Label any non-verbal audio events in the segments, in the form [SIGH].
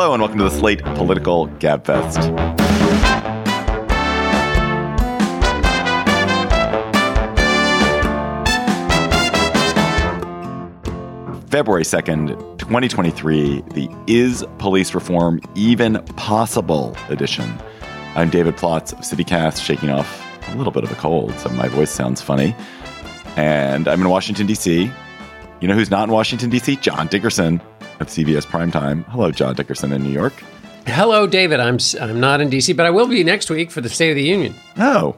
Hello, and welcome to the Slate Political Gabfest. February 2nd, 2023, the Is Police Reform Even Possible edition. I'm David Plotz of CityCast, shaking off a little bit of a cold, so my voice sounds funny. And I'm in Washington, D.C. You know who's not in Washington, D.C.? John Dickerson of CBS Primetime. Hello, John Dickerson in New York. Hello, David. I'm I'm not in DC, but I will be next week for the State of the Union. Oh,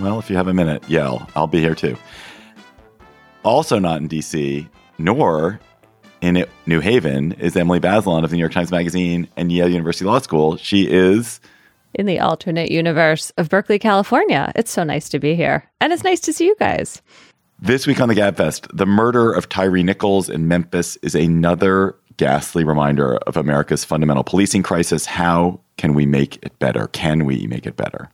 well, if you have a minute, yell. I'll be here too. Also, not in DC, nor in New Haven, is Emily Bazelon of the New York Times Magazine and Yale University Law School. She is in the alternate universe of Berkeley, California. It's so nice to be here, and it's nice to see you guys. This week on the Gabfest, the murder of Tyree Nichols in Memphis is another ghastly reminder of America's fundamental policing crisis. How can we make it better? Can we make it better?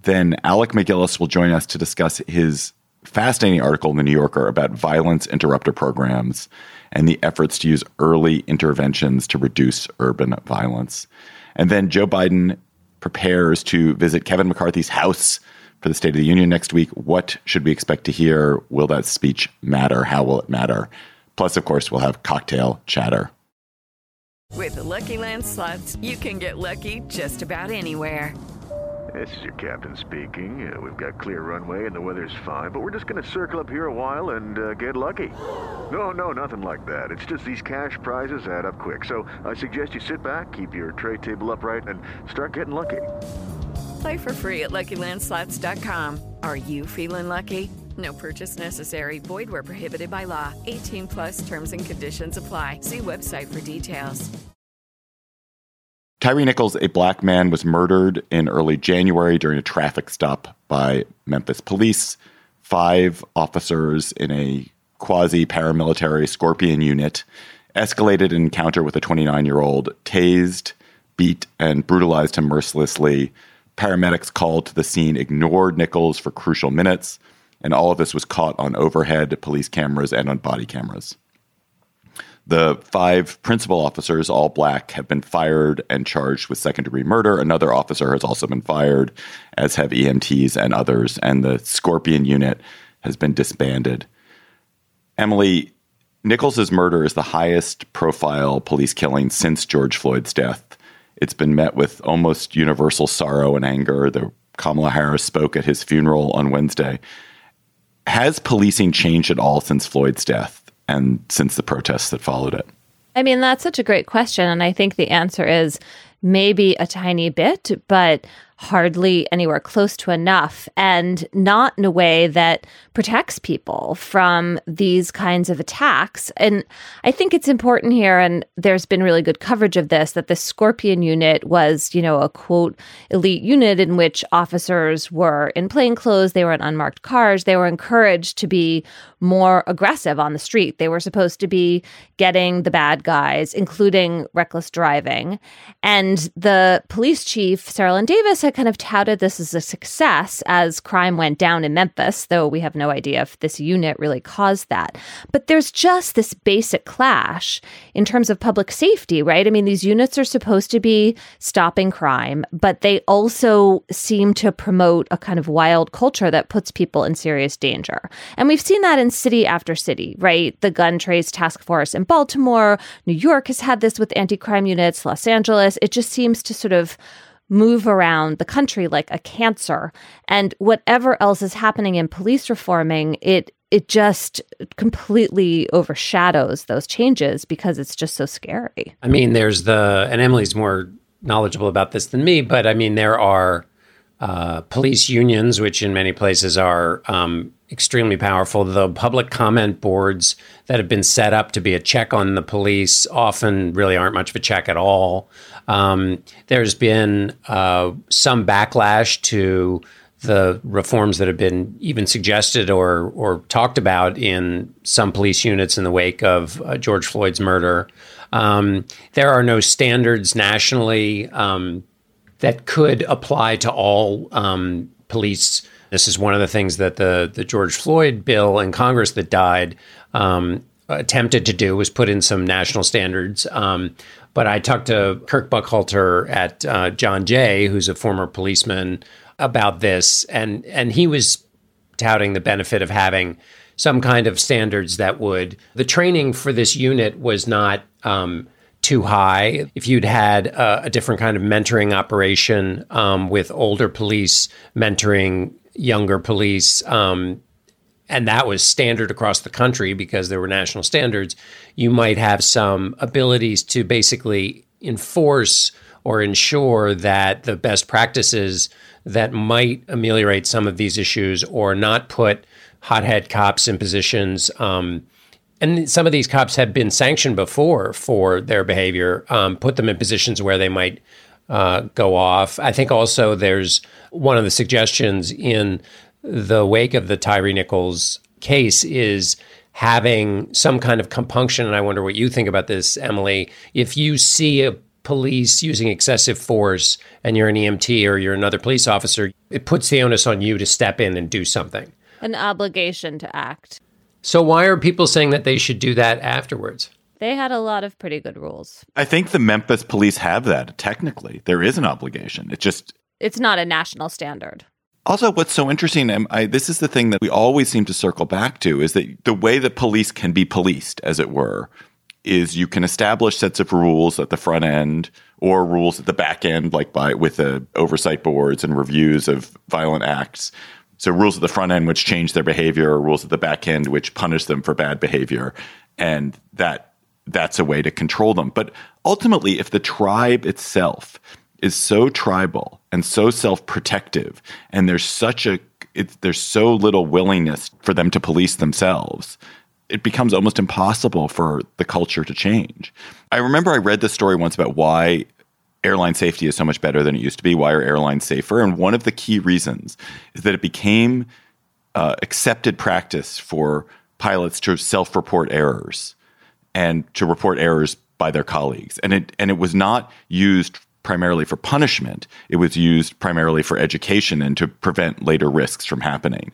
Then Alec MacGillis will join us to discuss his fascinating article in the New Yorker about violence interrupter programs and the efforts to use early interventions to reduce urban violence. And then Joe Biden prepares to visit Kevin McCarthy's house for the State of the Union next week. What should we expect to hear? Will that speech matter? How will it matter? Plus, of course, we'll have cocktail chatter. With the Lucky Land slots, you can get lucky just about anywhere. This is your captain speaking. Uh, we've got clear runway and the weather's fine, but we're just going to circle up here a while and uh, get lucky. No, no, nothing like that. It's just these cash prizes add up quick. So I suggest you sit back, keep your tray table upright, and start getting lucky. Play for free at LuckyLandSlots.com. Are you feeling lucky? No purchase necessary. Void where prohibited by law. 18 plus terms and conditions apply. See website for details. Tyre Nichols, a black man, was murdered in early January during a traffic stop by Memphis police. Five officers in a quasi paramilitary Scorpion unit escalated an encounter with a 29 year old, tased, beat, and brutalized him mercilessly. Paramedics called to the scene ignored Nichols for crucial minutes and all of this was caught on overhead police cameras and on body cameras. The five principal officers, all black, have been fired and charged with second degree murder. Another officer has also been fired, as have EMTs and others, and the Scorpion unit has been disbanded. Emily, Nichols's murder is the highest profile police killing since George Floyd's death. It's been met with almost universal sorrow and anger. The Kamala Harris spoke at his funeral on Wednesday has policing changed at all since Floyd's death and since the protests that followed it? I mean, that's such a great question. And I think the answer is maybe a tiny bit, but hardly anywhere close to enough and not in a way that protects people from these kinds of attacks. And I think it's important here, and there's been really good coverage of this, that the Scorpion unit was, you know, a quote, elite unit in which officers were in plain clothes, they were in unmarked cars, they were encouraged to be more aggressive on the street. They were supposed to be getting the bad guys, including reckless driving. And the police chief, Cerelyn Davis, kind of touted this as a success as crime went down in Memphis, though we have no idea if this unit really caused that. But there's just this basic clash in terms of public safety, right? I mean, these units are supposed to be stopping crime, but they also seem to promote a kind of wild culture that puts people in serious danger. And we've seen that in city after city, right? The gun trace task force in Baltimore, New York has had this with anti crime units, Los Angeles. It just seems to sort of move around the country like a cancer. And whatever else is happening in police reforming, it it just completely overshadows those changes because it's just so scary. I mean, there's the and Emily's more knowledgeable about this than me, but I mean there are uh, police unions, which in many places are um, extremely powerful. The public comment boards that have been set up to be a check on the police often really aren't much of a check at all. Um, there's been uh, some backlash to the reforms that have been even suggested or or talked about in some police units in the wake of uh, George Floyd's murder. Um, there are no standards nationally um, that could apply to all um, police this is one of the things that the the George Floyd bill in Congress that died um, attempted to do was put in some national standards. Um, but I talked to Kirk Burkhalter at uh, John Jay, who's a former policeman, about this, and and he was touting the benefit of having some kind of standards that would. The training for this unit was not. Um, too high. If you'd had a, a different kind of mentoring operation um, with older police mentoring younger police, um, and that was standard across the country because there were national standards, you might have some abilities to basically enforce or ensure that the best practices that might ameliorate some of these issues or not put hothead cops in positions. Um, and some of these cops have been sanctioned before for their behavior, um, put them in positions where they might uh, go off. I think also there's one of the suggestions in the wake of the Tyre Nichols case is having some kind of compunction. And I wonder what you think about this, Emily. If you see a police using excessive force and you're an EMT or you're another police officer, it puts the onus on you to step in and do something. An obligation to act. So, why are people saying that they should do that afterwards? They had a lot of pretty good rules. I think the Memphis police have that technically. There is an obligation. It just. It's not a national standard. Also, what's so interesting, and I, this is the thing that we always seem to circle back to, is that the way that police can be policed, as it were, is you can establish sets of rules at the front end or rules at the back end, like by with the oversight boards and reviews of violent acts. So rules at the front end which change their behavior, or rules at the back end which punish them for bad behavior, and that that's a way to control them. But ultimately, if the tribe itself is so tribal and so self-protective and there's such a it, there's so little willingness for them to police themselves it becomes almost impossible for the culture to change i remember i read this story once about why airline safety is so much better than it used to be why are airlines safer and one of the key reasons is that it became uh, accepted practice for pilots to self-report errors and to report errors by their colleagues and it and it was not used primarily for punishment. It was used primarily for education and to prevent later risks from happening.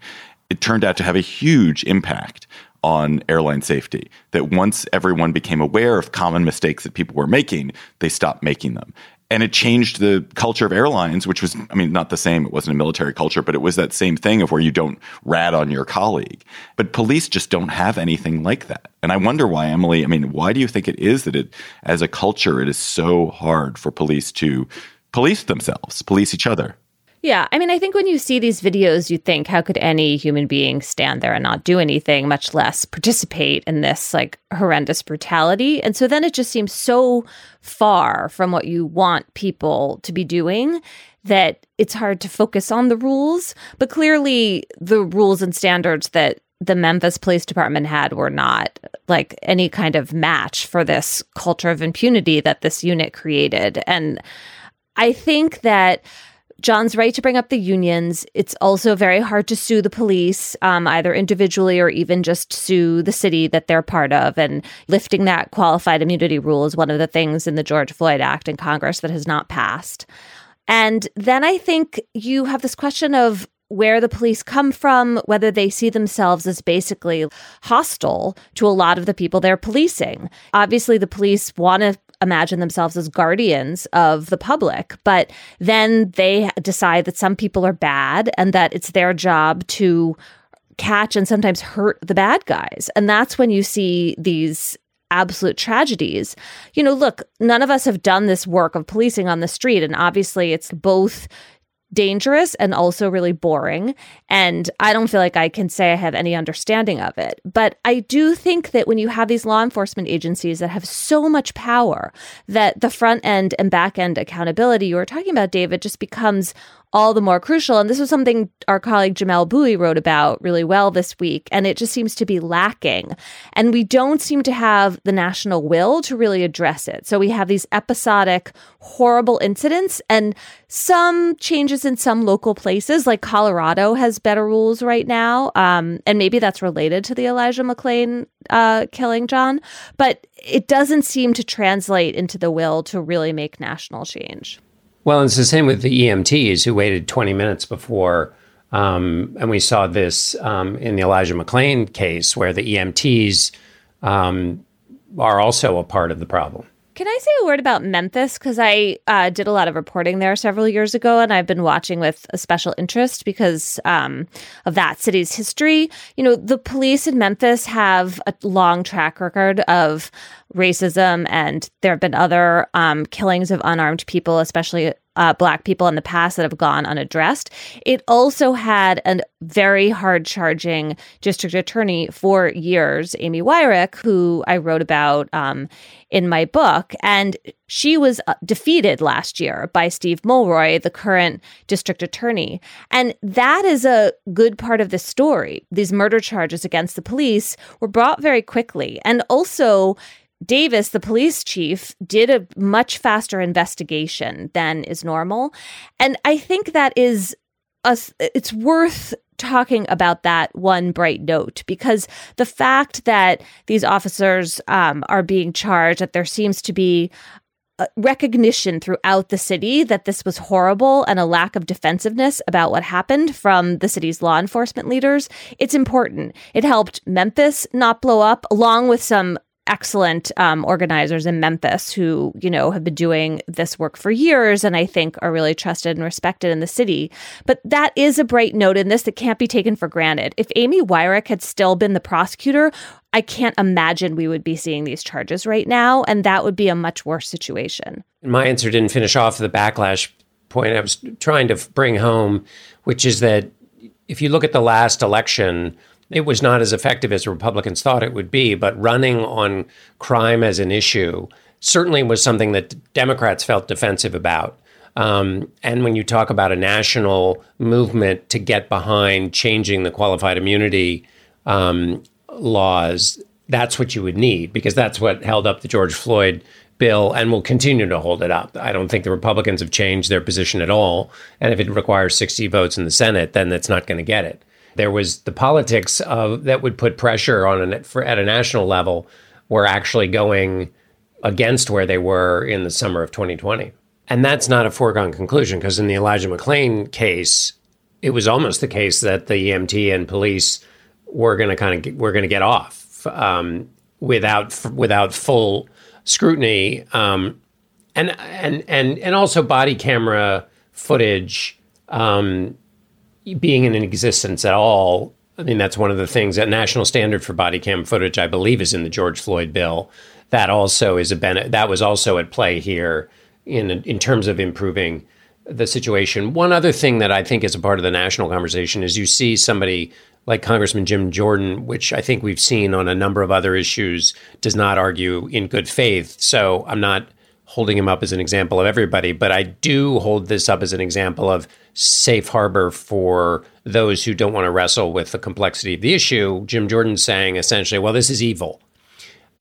It turned out to have a huge impact on airline safety. That once everyone became aware of common mistakes that people were making, they stopped making them and it changed the culture of airlines, which was, I mean, not the same. It wasn't a military culture, but it was that same thing of where you don't rat on your colleague. But police just don't have anything like that. And I wonder why, Emily, I mean, why do you think it is that it, as a culture, it is so hard for police to police themselves, police each other? Yeah. I mean, I think when you see these videos, you think, how could any human being stand there and not do anything, much less participate in this like horrendous brutality? And so then it just seems so far from what you want people to be doing that it's hard to focus on the rules. But clearly, the rules and standards that the Memphis Police Department had were not like any kind of match for this culture of impunity that this unit created. And I think that John's right to bring up the unions. It's also very hard to sue the police, um, either individually or even just sue the city that they're part of. And lifting that qualified immunity rule is one of the things in the George Floyd Act in Congress that has not passed. And then I think you have this question of where the police come from, whether they see themselves as basically hostile to a lot of the people they're policing. Obviously, the police want to imagine themselves as guardians of the public, but then they decide that some people are bad and that it's their job to catch and sometimes hurt the bad guys. And that's when you see these absolute tragedies. You know, look, none of us have done this work of policing on the street. And obviously, it's both dangerous and also really boring. And I don't feel like I can say I have any understanding of it. But I do think that when you have these law enforcement agencies that have so much power, that the front end and back end accountability you were talking about, David, just becomes all the more crucial. And this was something our colleague Jamelle Bouie wrote about really well this week. And it just seems to be lacking. And we don't seem to have the national will to really address it. So we have these episodic, horrible incidents and some changes in some local places, like Colorado has better rules right now. Um, and maybe that's related to the Elijah McClain uh, killing, John. But it doesn't seem to translate into the will to really make national change. Well, it's the same with the EMTs who waited 20 minutes before. Um, and we saw this um, in the Elijah McClain case where the EMTs um, are also a part of the problem. Can I say a word about Memphis? Because I uh, did a lot of reporting there several years ago, and I've been watching with a special interest because um, of that city's history. You know, the police in Memphis have a long track record of racism, and there have been other um, killings of unarmed people, especially uh, black people in the past that have gone unaddressed. It also had a very hard charging district attorney for years, Amy Weirich, who I wrote about um, in my book. And she was uh, defeated last year by Steve Mulroy, the current district attorney. And that is a good part of the story. These murder charges against the police were brought very quickly. And also, Davis, the police chief, did a much faster investigation than is normal. And I think that is a, it's worth talking about that one bright note because the fact that these officers um, are being charged, that there seems to be recognition throughout the city that this was horrible and a lack of defensiveness about what happened from the city's law enforcement leaders. It's important. It helped Memphis not blow up, along with some excellent um, organizers in Memphis who, you know, have been doing this work for years and I think are really trusted and respected in the city. But that is a bright note in this that can't be taken for granted. If Amy Weirich had still been the prosecutor, I can't imagine we would be seeing these charges right now, and that would be a much worse situation. My answer didn't finish off the backlash point I was trying to bring home, which is that if you look at the last election, it was not as effective as Republicans thought it would be, but running on crime as an issue certainly was something that Democrats felt defensive about. Um, and when you talk about a national movement to get behind changing the qualified immunity um, laws, that's what you would need because that's what held up the George Floyd bill and will continue to hold it up. I don't think the Republicans have changed their position at all. And if it requires 60 votes in the Senate, then it's not going to get it. There was the politics of that would put pressure on an, for, at a national level were actually going against where they were in the summer of 2020. And that's not a foregone conclusion because in the Elijah McClain case, it was almost the case that the EMT and police were going to kind of were going to get off um, without without full scrutiny, um, and and and and also body camera footage um, being in existence at all. I mean, that's one of the things that national standard for body cam footage, I believe, is in the George Floyd bill. That also is a benefit. That was also at play here in in terms of improving the situation. One other thing that I think is a part of the national conversation is you see somebody like Congressman Jim Jordan, which I think we've seen on a number of other issues, does not argue in good faith. So I'm not holding him up as an example of everybody, but I do hold this up as an example of safe harbor for those who don't want to wrestle with the complexity of the issue. Jim Jordan saying essentially, well, this is evil.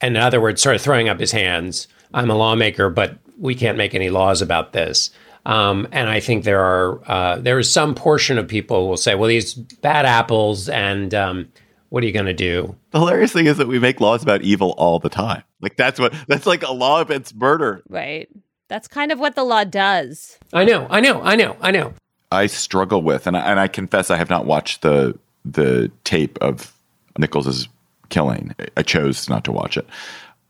And in other words, sort of throwing up his hands. I'm a lawmaker, but we can't make any laws about this. Um, and I think there are uh, there is some portion of people who will say, well, these bad apples, and um, what are you going to do? The hilarious thing is that we make laws about evil all the time. Like that's what that's like a law against murder. Right. That's kind of what the law does. I know. I know. I know. I know. I struggle with, and I, and I confess I have not watched the the tape of Nichols's killing. I chose not to watch it.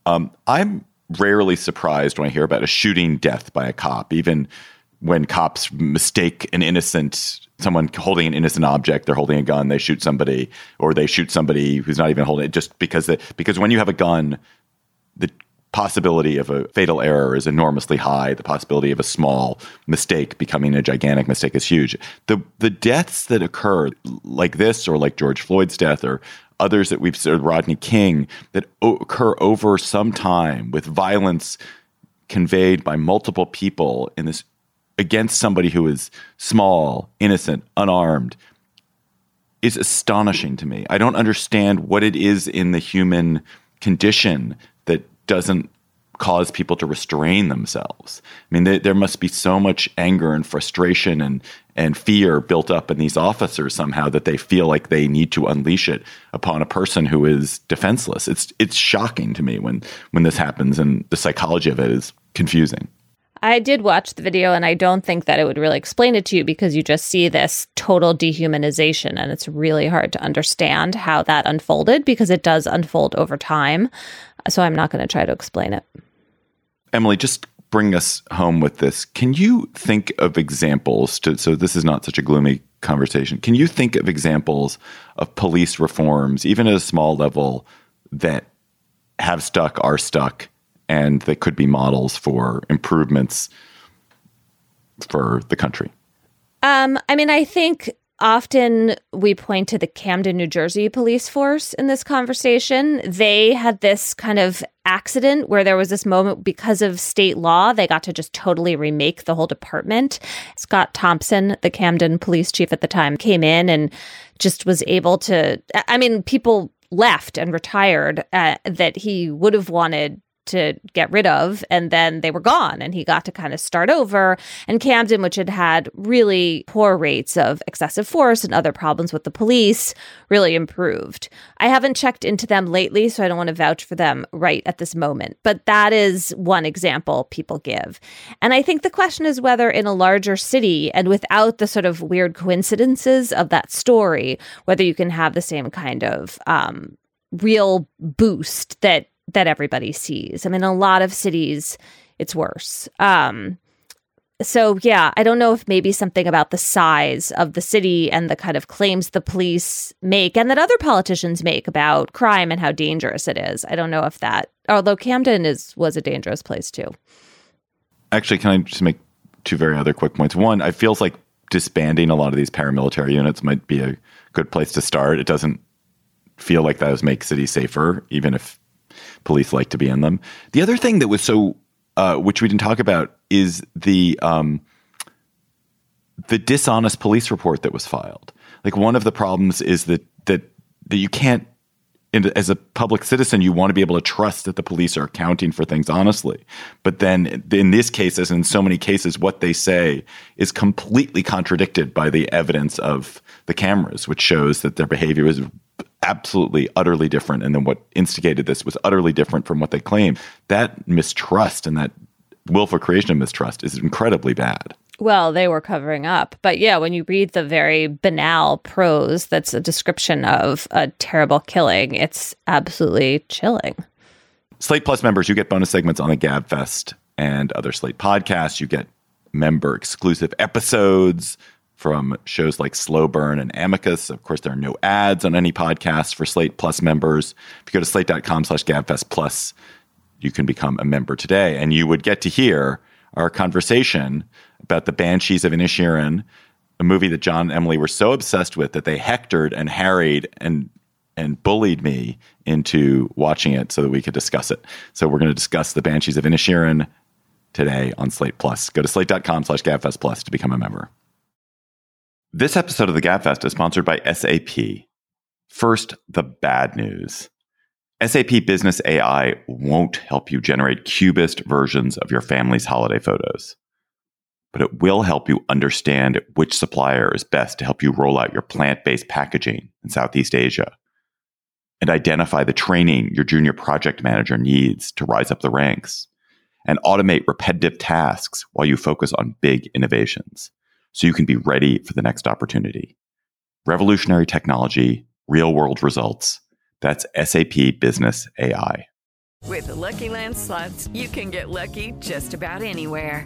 Um, I'm rarely surprised when I hear about a shooting death by a cop, even when cops mistake an innocent someone holding an innocent object, they're holding a gun, they shoot somebody, or they shoot somebody who's not even holding it, just because they, because when you have a gun, the possibility of a fatal error is enormously high. The possibility of a small mistake becoming a gigantic mistake is huge. The the deaths that occur, like this, or like George Floyd's death, or others that we've seen, Rodney King, that occur over some time with violence conveyed by multiple people in this against somebody who is small, innocent, unarmed is astonishing to me. I don't understand what it is in the human condition doesn't cause people to restrain themselves. I mean, they, there must be so much anger and frustration and and fear built up in these officers somehow that they feel like they need to unleash it upon a person who is defenseless. It's it's shocking to me when when this happens, and the psychology of it is confusing. I did watch the video and I don't think that it would really explain it to you because you just see this total dehumanization and it's really hard to understand how that unfolded because it does unfold over time. So I'm not going to try to explain it. Emily, just bring us home with this. Can you think of examples to so this is not such a gloomy conversation. Can you think of examples of police reforms, even at a small level, that have stuck, are stuck, and that could be models for improvements for the country? Um, I mean, I think often we point to the Camden, New Jersey police force in this conversation. They had this kind of accident where there was this moment because of state law, they got to just totally remake the whole department. Scott Thomson, the Camden police chief at the time, came in and just was able to. I mean, people left and retired uh, that he would have wanted to get rid of and then they were gone and he got to kind of start over and Camden which had had really poor rates of excessive force and other problems with the police really improved. I haven't checked into them lately so I don't want to vouch for them right at this moment but that is one example people give. And I think the question is whether in a larger city and without the sort of weird coincidences of that story whether you can have the same kind of um, real boost that that everybody sees. I mean, a lot of cities, it's worse. Um, so yeah, I don't know if maybe something about the size of the city and the kind of claims the police make and that other politicians make about crime and how dangerous it is. I don't know if that although Camden is was a dangerous place too. Actually, can I just make two very other quick points? One, I feels like disbanding a lot of these paramilitary units might be a good place to start. It doesn't feel like those make cities safer, even if police like to be in them. The other thing that was so, uh, which we didn't talk about, is the um, the dishonest police report that was filed. Like one of the problems is that that that you can't. as a public citizen, you want to be able to trust that the police are accounting for things honestly. But then, in this case, as in so many cases, what they say is completely contradicted by the evidence of the cameras, which shows that their behavior was absolutely utterly different and then what instigated this was utterly different from what they claim. That mistrust and that willful creation of mistrust is incredibly bad. Well they were covering up. But yeah when you read the very banal prose that's a description of a terrible killing it's absolutely chilling. Slate plus members you get bonus segments on the gabfest and other slate podcasts. You get member exclusive episodes from shows like Slow Burn and Amicus. Of course, there are no ads on any podcast for Slate Plus members. If you go to slate.com slash gabfest plus, you can become a member today. And you would get to hear our conversation about the Banshees of Inisherin, a movie that John and Emily were so obsessed with that they hectored and harried and and bullied me into watching it so that we could discuss it. So we're going to discuss the Banshees of Inisherin today on Slate Plus. Go to slate.com slash gabfest plus to become a member. This episode of the Gabfest is sponsored by SAP. First, the bad news. SAP Business AI won't help you generate cubist versions of your family's holiday photos, but it will help you understand which supplier is best to help you roll out your plant based packaging in Southeast Asia and identify the training your junior project manager needs to rise up the ranks and automate repetitive tasks while you focus on big innovations so you can be ready for the next opportunity. Revolutionary technology, real world results. That's SAP Business AI. With the Lucky Land slots, you can get lucky just about anywhere.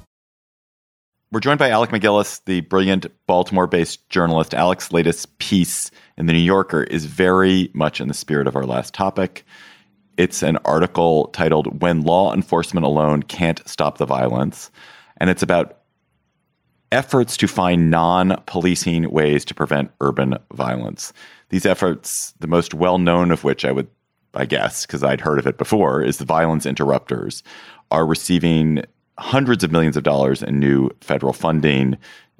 We're joined by Alec MacGillis, the brilliant Baltimore based journalist. Alec's latest piece in The New Yorker is very much in the spirit of our last topic. It's an article titled When Law Enforcement Alone Can't Stop the Violence. And it's about efforts to find non policing ways to prevent urban violence. These efforts, the most well known of which I would, I guess, because I'd heard of it before, is the violence interrupters, are receiving hundreds of millions of dollars in new federal funding.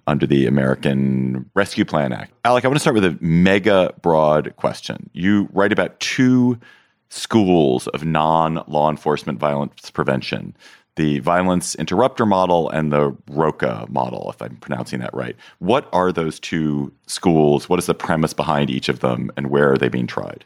under the American Rescue Plan Act. Alec, I want to start with a mega broad question. You write about two schools of non law enforcement violence prevention the violence interrupter model and the ROCA model, if I'm pronouncing that right. What are those two schools? What is the premise behind each of them, and where are they being tried?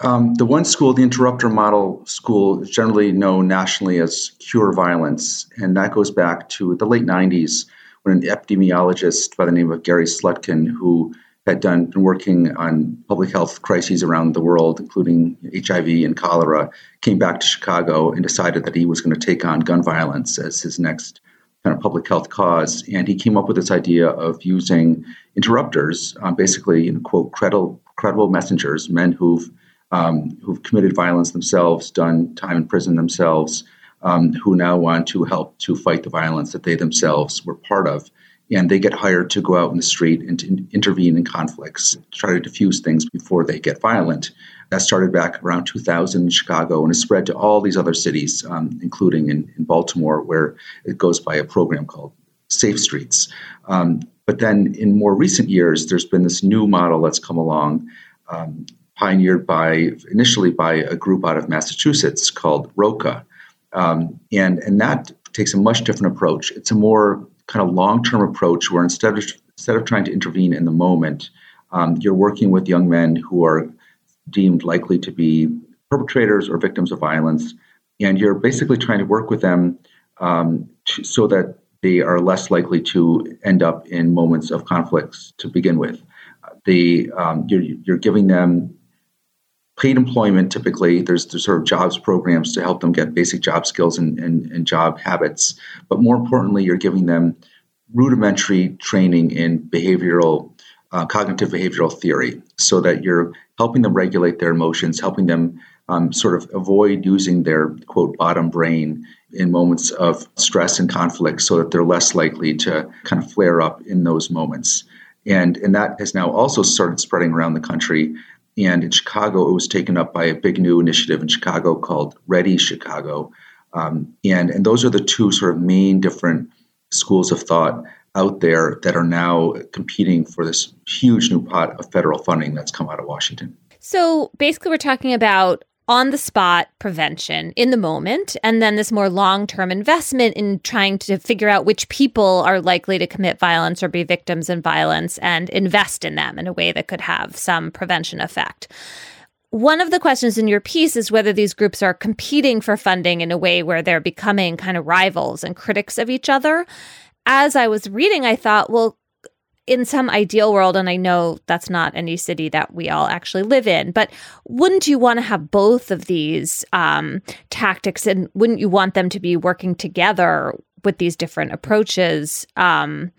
Um, the one school, the interrupter model school, is generally known nationally as Cure Violence, and that goes back to the late 90s when an epidemiologist by the name of Gary Slutkin, who had done been working on public health crises around the world, including HIV and cholera, came back to Chicago and decided that he was going to take on gun violence as his next kind of public health cause. And he came up with this idea of using interrupters, um, basically, you know, quote, credible, credible messengers, men who've um, who've committed violence themselves, done time in prison themselves, um, who now want to help to fight the violence that they themselves were part of and they get hired to go out in the street and to intervene in conflicts, try to diffuse things before they get violent. That started back around 2000 in Chicago and has spread to all these other cities, um, including in, in, Baltimore, where it goes by a program called Safe Streets. Um, but then in more recent years, there's been this new model that's come along, um, pioneered by initially by a group out of Massachusetts called ROCA. Um, and, and that takes a much different approach. It's a more kind of long-term approach where instead of instead of trying to intervene in the moment, um, you're working with young men who are deemed likely to be perpetrators or victims of violence, and you're basically trying to work with them um, to, so that they are less likely to end up in moments of conflicts to begin with. The um, you're, you're giving them paid employment typically there's, there's sort of jobs programs to help them get basic job skills and, and, and job habits. But more importantly you're giving them rudimentary training in behavioral uh, cognitive behavioral theory so that you're helping them regulate their emotions helping them um, sort of avoid using their quote bottom brain in moments of stress and conflict so that they're less likely to kind of flare up in those moments. And and that has now also started spreading around the country and in Chicago, it was taken up by a big new initiative in Chicago called READI Chicago. Um, and, and those are the two sort of main different schools of thought out there that are now competing for this huge new pot of federal funding that's come out of Washington. So basically, we're talking about on the spot prevention in the moment, and then this more long term investment in trying to figure out which people are likely to commit violence or be victims in violence and invest in them in a way that could have some prevention effect. One of the questions in your piece is whether these groups are competing for funding in a way where they're becoming kind of rivals and critics of each other. As I was reading, I thought, well, in some ideal world, and I know that's not any city that we all actually live in, but wouldn't you want to have both of these um, tactics and wouldn't you want them to be working together with these different approaches, um,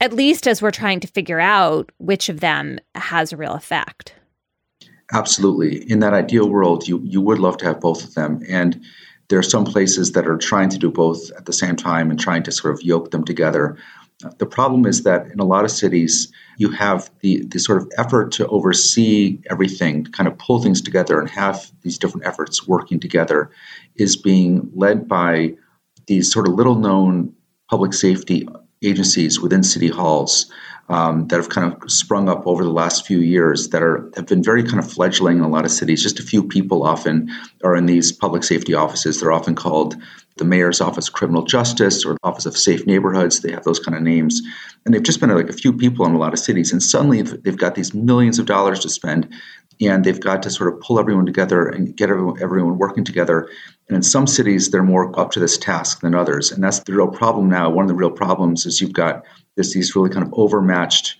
at least as we're trying to figure out which of them has a real effect? Absolutely. In that ideal world, you, you would love to have both of them. And there are some places that are trying to do both at the same time and trying to sort of yoke them together. The problem is that in a lot of cities, you have the, the sort of effort to oversee everything, to kind of pull things together and have these different efforts working together, is being led by these sort of little known public safety agencies within city halls um, that have kind of sprung up over the last few years that are have been very kind of fledgling in a lot of cities. Just a few people often are in these public safety offices. They're often called the mayor's office of criminal justice or the office of safe neighborhoods. They have those kind of names, and they've just been like a few people in a lot of cities. And suddenly they've got these millions of dollars to spend, and they've got to sort of pull everyone together and get everyone, working together. And in some cities, they're more up to this task than others, and that's the real problem now. One of the real problems is you've got this these really kind of overmatched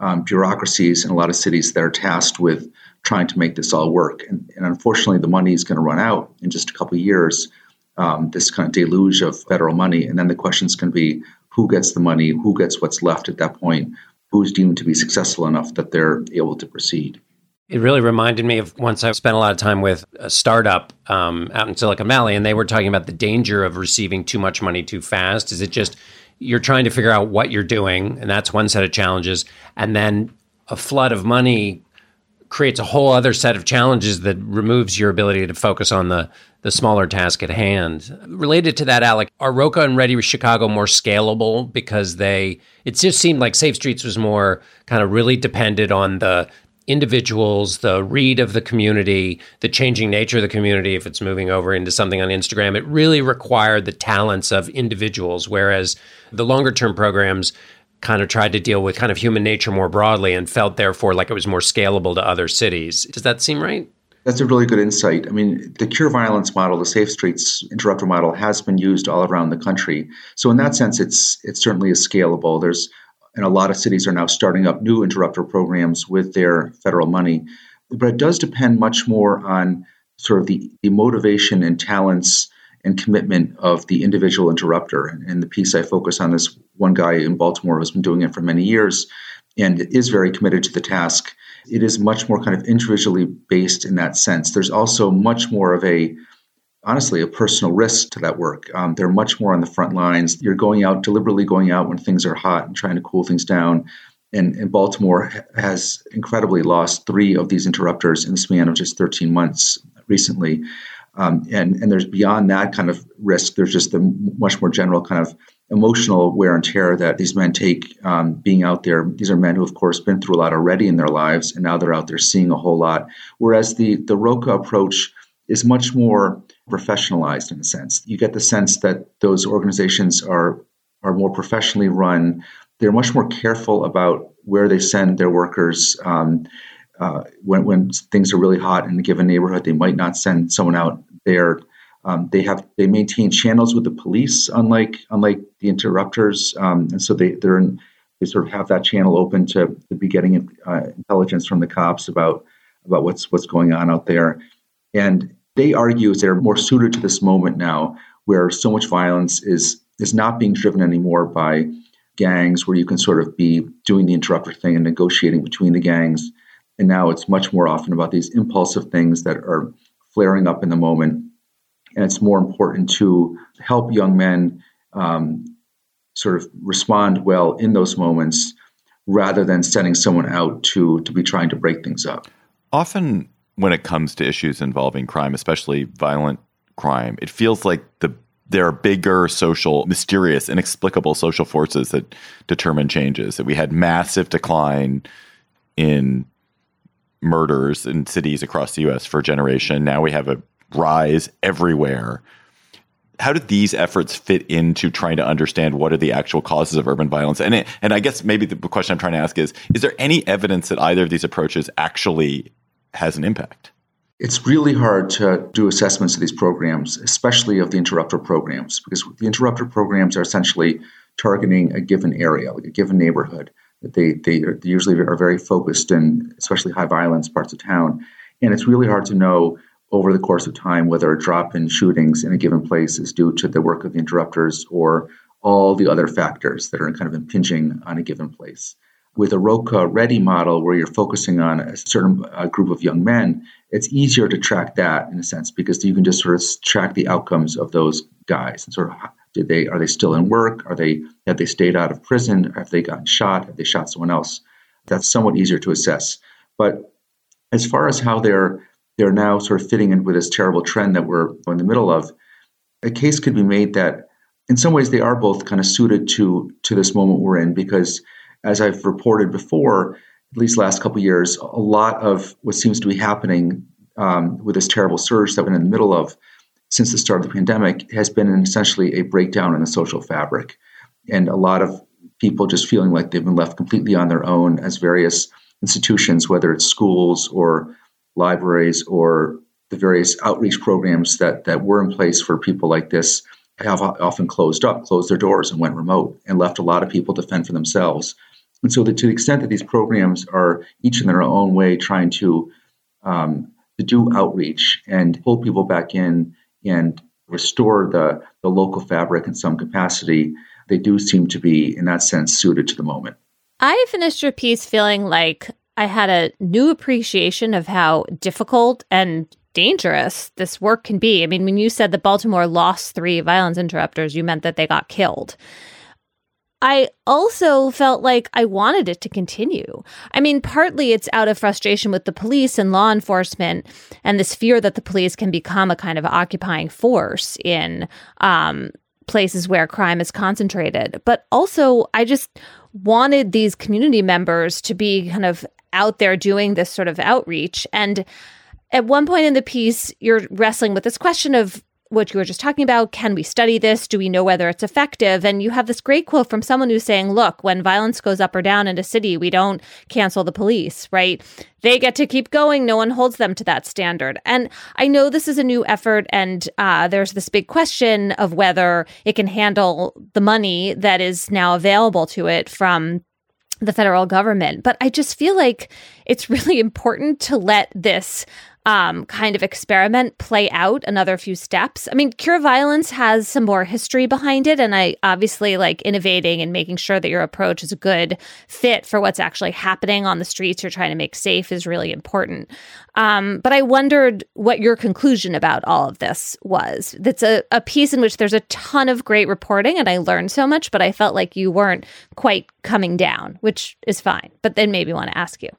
um, bureaucracies in a lot of cities that are tasked with trying to make this all work. And, and unfortunately, the money is going to run out in just a couple of years. Um, this kind of deluge of federal money, and then the questions can be who gets the money, who gets what's left at that point, who's deemed to be successful enough that they're able to proceed. It really reminded me of once I spent a lot of time with a startup um, out in Silicon Valley, and they were talking about the danger of receiving too much money too fast. Is it just you're trying to figure out what you're doing, and that's one set of challenges. And then a flood of money creates a whole other set of challenges that removes your ability to focus on the the smaller task at hand. Related to that, Alec, are Roca and Ready with Chicago more scalable because they? It just seemed like Safe Streets was more kind of really depended on the individuals, the read of the community, the changing nature of the community, if it's moving over into something on Instagram, it really required the talents of individuals. Whereas the longer term programs kind of tried to deal with kind of human nature more broadly and felt therefore like it was more scalable to other cities. Does that seem right? That's a really good insight. I mean, the cure violence model, the Safe Streets interrupter model, has been used all around the country. So in that sense, it's it certainly is scalable. There's and a lot of cities are now starting up new interrupter programs with their federal money. But it does depend much more on sort of the, the motivation and talents and commitment of the individual interrupter. And the piece, I focus on this one guy in Baltimore who's been doing it for many years and is very committed to the task. It is much more kind of individually based in that sense. There's also much more of a honestly a personal risk to that work. Um, they're much more on the front lines. You're going out deliberately going out when things are hot and trying to cool things down. And, and Baltimore has incredibly lost three of these interrupters in the span of just 13 months recently. Um, and and there's beyond that kind of risk. There's just the much more general kind of emotional wear and tear that these men take um, being out there. These are men who, of course, been through a lot already in their lives, and now they're out there seeing a whole lot. Whereas the the Roca approach is much more professionalized in a sense. You get the sense that those organizations are are more professionally run. They're much more careful about where they send their workers. Um, uh, when, when things are really hot in a given neighborhood, they might not send someone out there. Um, they have they maintain channels with the police, unlike unlike the interrupters, um, and so they they're in, they sort of have that channel open to, to be getting uh, intelligence from the cops about about what's what's going on out there. And they argue they're more suited to this moment now where so much violence is is not being driven anymore by gangs where you can sort of be doing the interrupter thing and negotiating between the gangs. And now it's much more often about these impulsive things that are flaring up in the moment. And it's more important to help young men um, sort of respond well in those moments rather than sending someone out to to be trying to break things up. Often when it comes to issues involving crime, especially violent crime. It feels like the there are bigger social, mysterious, inexplicable social forces that determine changes. That we had massive decline in murders in cities across the U.S. for a generation. Now we have a rise everywhere. How do these efforts fit into trying to understand what are the actual causes of urban violence? And it, and I guess maybe the question I'm trying to ask is: Is there any evidence that either of these approaches actually has an impact? It's really hard to do assessments of these programs, especially of the interrupter programs, because the interrupter programs are essentially targeting a given area, like a given neighborhood. They, they, they usually are very focused in especially high violence parts of town. And it's really hard to know over the course of time whether a drop in shootings in a given place is due to the work of the interrupters or all the other factors that are kind of impinging on a given place with a Roca READI model where you're focusing on a certain uh, group of young men, it's easier to track that in a sense because you can just sort of track the outcomes of those guys and sort of did they are they still in work? Are they have they stayed out of prison? Have they gotten shot? Have they shot someone else? That's somewhat easier to assess. But as far as how they're they're now sort of fitting in with this terrible trend that we're in the middle of, a case could be made that in some ways they are both kind of suited to to this moment we're in because as I've reported before, at least last couple years, a lot of what seems to be happening um, with this terrible surge that we're in the middle of since the start of the pandemic has been essentially a breakdown in the social fabric, and a lot of people just feeling like they've been left completely on their own as various institutions, whether it's schools or libraries or the various outreach programs that that were in place for people like this have often closed up, closed their doors, and went remote, and left a lot of people to fend for themselves. And so, that to the extent that these programs are each in their own way trying to um, to do outreach and pull people back in and restore the the local fabric in some capacity, they do seem to be, in that sense, suited to the moment. I finished your piece feeling like I had a new appreciation of how difficult and dangerous this work can be. I mean, when you said that Baltimore lost three violence interrupters, you meant that they got killed. I also felt like I wanted it to continue. I mean, partly it's out of frustration with the police and law enforcement and this fear that the police can become a kind of occupying force in um, places where crime is concentrated. But also, I just wanted these community members to be kind of out there doing this sort of outreach. And at one point in the piece, you're wrestling with this question of what you were just talking about. Can we study this? Do we know whether it's effective? And you have this great quote from someone who's saying, look, when violence goes up or down in a city, we don't cancel the police, right? They get to keep going. No one holds them to that standard. And I know this is a new effort, and uh, there's this big question of whether it can handle the money that is now available to it from the federal government. But I just feel like it's [LAUGHS] really important to let this um, kind of experiment play out another few steps. I mean, Cure Violence has some more history behind it, and I obviously like innovating and making sure that your approach is a good fit for what's actually happening on the streets you're trying to make safe is really important. Um, but I wondered what your conclusion about all of this was. That's a, a piece in which there's a ton of great reporting, and I learned so much, but I felt like you weren't quite coming down, which is fine. But then maybe want to ask you.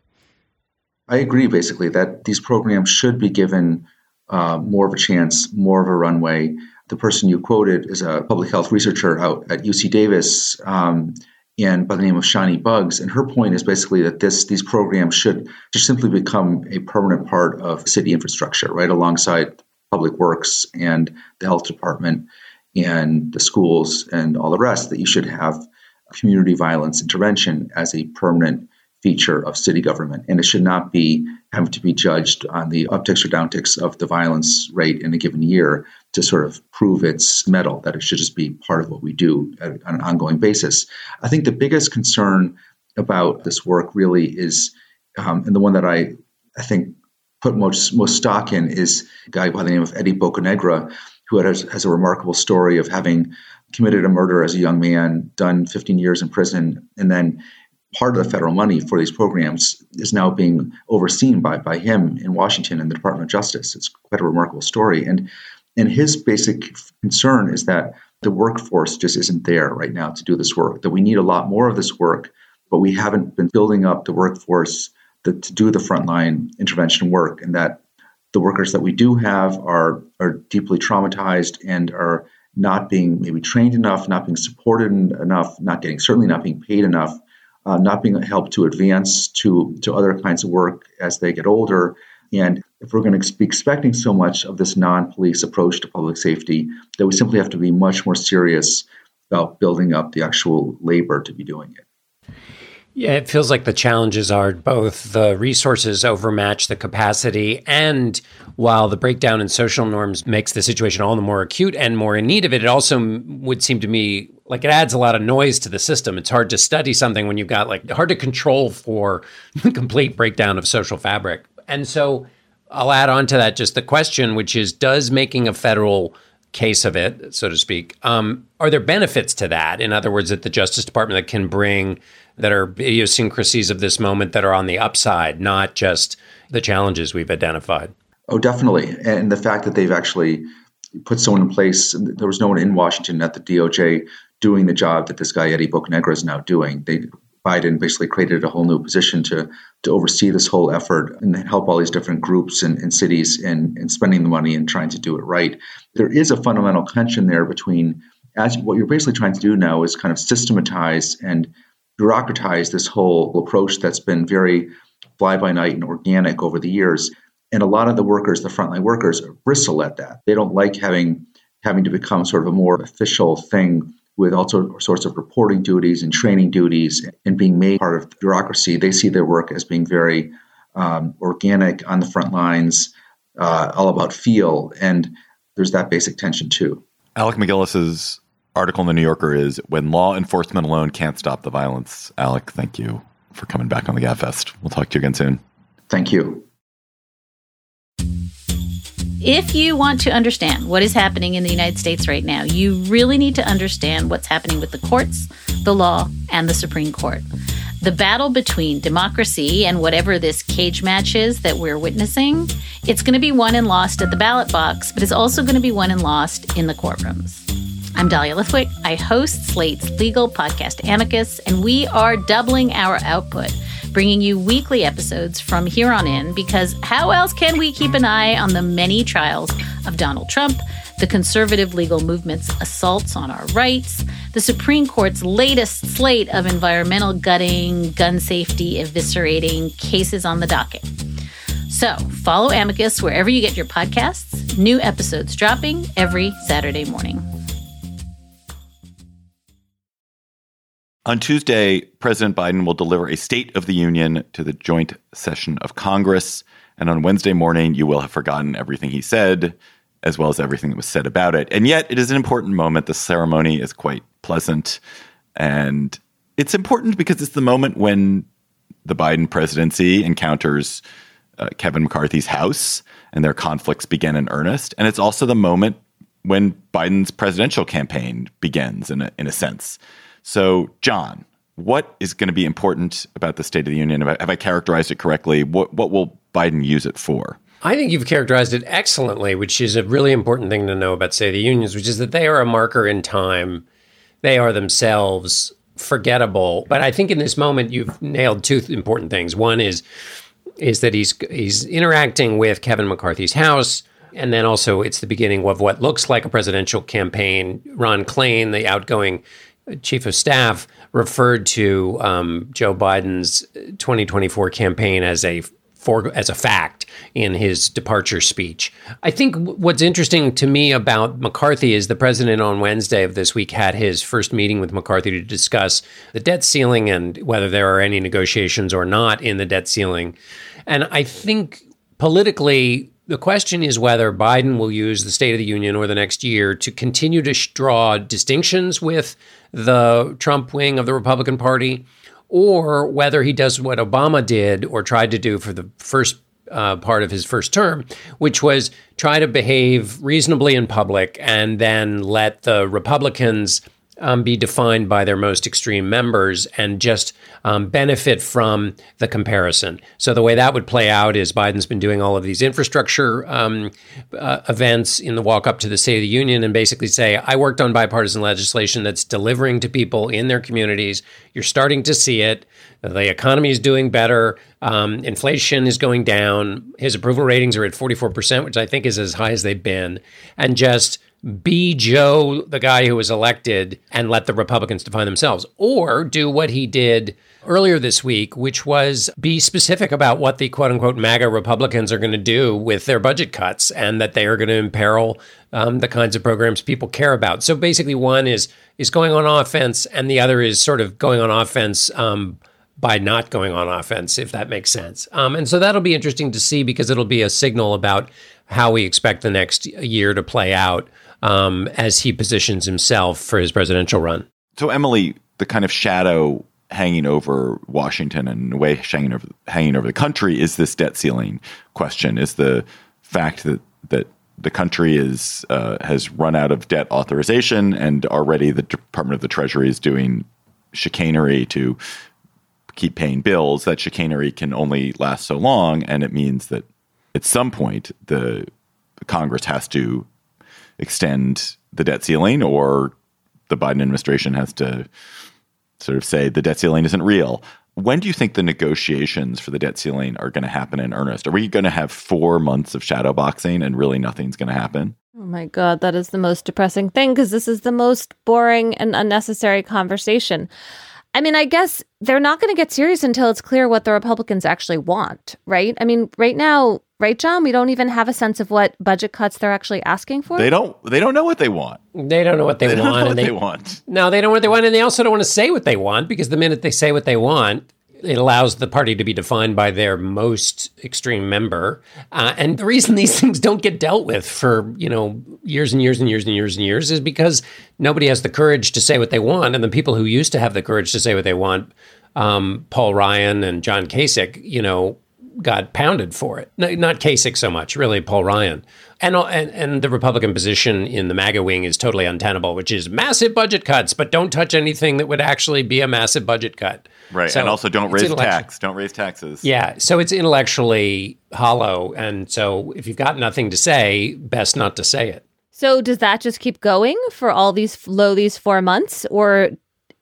I agree, basically, that these programs should be given uh, more of a chance, more of a runway. The person you quoted is a public health researcher out at UC Davis, um, and by the name of Shani Buggs. And her point is basically that this these programs should just simply become a permanent part of city infrastructure, right alongside public works and the health department and the schools and all the rest. That you should have community violence intervention as a permanent feature of city government, and it should not be having to be judged on the upticks or downticks of the violence rate in a given year to sort of prove its mettle. That it should just be part of what we do on an ongoing basis. I think the biggest concern about this work really is, um, and the one that I I think put most most stock in is a guy by the name of Eddie Bocanegra, who has, has a remarkable story of having committed a murder as a young man, done 15 years in prison, and then part of the federal money for these programs is now being overseen by by him in Washington and the Department of Justice. It's quite a remarkable story, and and his basic concern is that the workforce just isn't there right now to do this work. That we need a lot more of this work, but we haven't been building up the workforce to do the frontline intervention work, and that the workers that we do have are are deeply traumatized and are not being maybe trained enough, not being supported enough, not getting certainly not being paid enough uh, not being helped to advance to, to other kinds of work as they get older. And if we're going to be expecting so much of this non police approach to public safety, that we simply have to be much more serious about building up the actual labor to be doing it. Yeah, it feels like the challenges are both the resources overmatch the capacity, and while the breakdown in social norms makes the situation all the more acute and more in need of it, it also would seem to me like it adds a lot of noise to the system. It's hard to study something when you've got like hard to control for [LAUGHS] the complete breakdown of social fabric. And so I'll add on to that just the question, which is does making a federal case of it, so to speak, um, are there benefits to that? In other words, that the Justice Department that can bring that are idiosyncrasies of this moment that are on the upside, not just the challenges we've identified. Oh, definitely. And the fact that they've actually put someone in place, there was no one in Washington at the DOJ doing the job that this guy, Eddie Bocanegra, is now doing. They Biden basically created a whole new position to to oversee this whole effort and help all these different groups and, and cities in, in spending the money and trying to do it right. There is a fundamental tension there between as what you're basically trying to do now is kind of systematize and bureaucratize this whole approach that's been very fly by night and organic over the years. And a lot of the workers, the frontline workers, bristle at that. They don't like having having to become sort of a more official thing with all sorts of reporting duties and training duties and being made part of the bureaucracy. They see their work as being very um, organic on the front lines, uh, all about feel. And there's that basic tension too. Alec MacGillis's article in the New Yorker is When Law Enforcement Alone Can't Stop the Violence. Alec, thank you for coming back on the GabFest. We'll talk to you again soon. Thank you. If you want to understand what is happening in the United States right now, you really need to understand what's happening with the courts, the law, and the Supreme Court. The battle between democracy and whatever this cage match is that we're witnessing, it's going to be won and lost at the ballot box, but it's also going to be won and lost in the courtrooms. I'm Dahlia Lithwick. I host Slate's legal podcast Amicus, and we are doubling our output, bringing you weekly episodes from here on in because how else can we keep an eye on the many trials of Donald Trump, the conservative legal movement's assaults on our rights, the Supreme Court's latest slate of environmental gutting, gun safety eviscerating cases on the docket? So follow Amicus wherever you get your podcasts. New episodes dropping every Saturday morning. On Tuesday, President Biden will deliver a State of the Union to the joint session of Congress. And on Wednesday morning, you will have forgotten everything he said, as well as everything that was said about it. And yet, it is an important moment. The ceremony is quite pleasant. And it's important because it's the moment when the Biden presidency encounters uh, Kevin McCarthy's house and their conflicts begin in earnest. And it's also the moment when Biden's presidential campaign begins, in a, in a sense. So, John, what is going to be important about the State of the Union? Have I, have I characterized it correctly? What, what will Biden use it for? I think you've characterized it excellently, which is a really important thing to know about State of the Unions, which is that they are a marker in time. They are themselves forgettable. But I think in this moment, you've nailed two important things. One is is that he's he's interacting with Kevin McCarthy's house. And then also, it's the beginning of what looks like a presidential campaign. Ron Klain, the outgoing chief of staff referred to um, Joe Biden's 2024 campaign as a for, as a fact in his departure speech. I think what's interesting to me about McCarthy is the president on Wednesday of this week had his first meeting with McCarthy to discuss the debt ceiling and whether there are any negotiations or not in the debt ceiling. And I think politically, the question is whether Biden will use the State of the Union or the next year to continue to draw distinctions with the Trump wing of the Republican Party, or whether he does what Obama did or tried to do for the first uh, part of his first term, which was try to behave reasonably in public and then let the Republicans um, be defined by their most extreme members and just um, benefit from the comparison. So the way that would play out is Biden's been doing all of these infrastructure um, uh, events in the walk up to the State of the Union and basically say, I worked on bipartisan legislation that's delivering to people in their communities. You're starting to see it. The economy is doing better. Um, inflation is going down. His approval ratings are at 44%, which I think is as high as they've been. And just be Joe, the guy who was elected, and let the Republicans define themselves, or do what he did earlier this week, which was be specific about what the quote unquote MAGA Republicans are going to do with their budget cuts and that they are going to imperil um, the kinds of programs people care about. So basically, one is is going on offense, and the other is sort of going on offense. Um, by not going on offense, if that makes sense. Um, and so that'll be interesting to see because it'll be a signal about how we expect the next year to play out um, as he positions himself for his presidential run. So, Emily, the kind of shadow hanging over Washington and a way hanging over hanging over the country is this debt ceiling question. Is the fact that that the country is uh, has run out of debt authorization and already the Department of the Treasury is doing chicanery to keep paying bills. That chicanery can only last so long, and it means that at some point the Congress has to extend the debt ceiling, or the Biden administration has to sort of say the debt ceiling isn't real. When do you think the negotiations for the debt ceiling are going to happen in earnest? Are we going to have four months of shadow boxing and really nothing's going to happen? Oh my God, that is the most depressing thing because this is the most boring and unnecessary conversation. I mean, I guess they're not going to get serious until it's clear what the Republicans actually want, right? I mean, right now, right, John, we don't even have a sense of what budget cuts they're actually asking for. They don't. They don't know what they want. They don't know what they, They don't want. know what and they want. No, they don't know what they want, and they also don't want to say what they want because the minute they say what they want, it allows the party to be defined by their most extreme member. Uh, and the reason these [LAUGHS] things don't get dealt with for you know years and years and years and years and years is because nobody has the courage to say what they want, and the people who used to have the courage to say what they want, um, Paul Ryan and John Kasich, you know, got pounded for it. No, not Kasich so much, really Paul Ryan. And, uh, and and the Republican position in the MAGA wing is totally untenable, which is massive budget cuts, but don't touch anything that would actually be a massive budget cut. Right. So and also don't raise intellectual- tax. Don't raise taxes. Yeah, so it's intellectually hollow, and so if you've got nothing to say, best not to say it. So does that just keep going for all these low these four months, or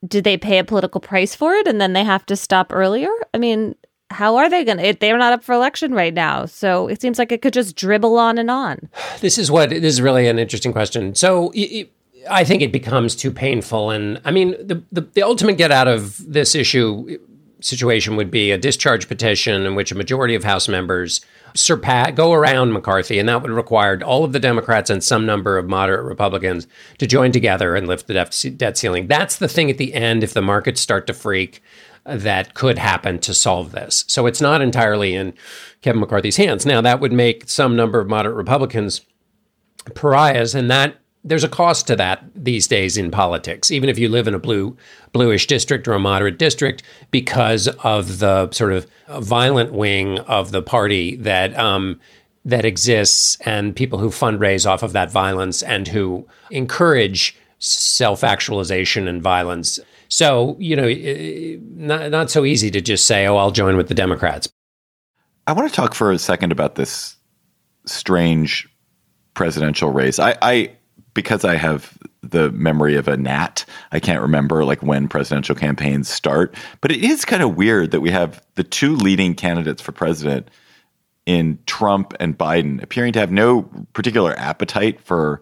did they pay a political price for it and then they have to stop earlier? I mean, how are they going to? They're not up for election right now, so it seems like it could just dribble on and on. This is what this is really an interesting question. So. It, I think it becomes too painful. And I mean, the, the, the ultimate get out of this issue situation would be a discharge petition in which a majority of House members surpass go around McCarthy, and that would require all of the Democrats and some number of moderate Republicans to join together and lift the debt ceiling. That's the thing at the end. If the markets start to freak, that could happen to solve this. So it's not entirely in Kevin McCarthy's hands. Now that would make some number of moderate Republicans pariahs, and that there's a cost to that these days in politics, even if you live in a blue, bluish district or a moderate district, because of the sort of violent wing of the party that um, that exists and people who fundraise off of that violence and who encourage self-actualization and violence. So you know, not not so easy to just say, "Oh, I'll join with the Democrats." I want to talk for a second about this strange presidential race. I, I because I have the memory of a gnat, I can't remember like when presidential campaigns start. But it is kind of weird that we have the two leading candidates for president in Trump and Biden appearing to have no particular appetite for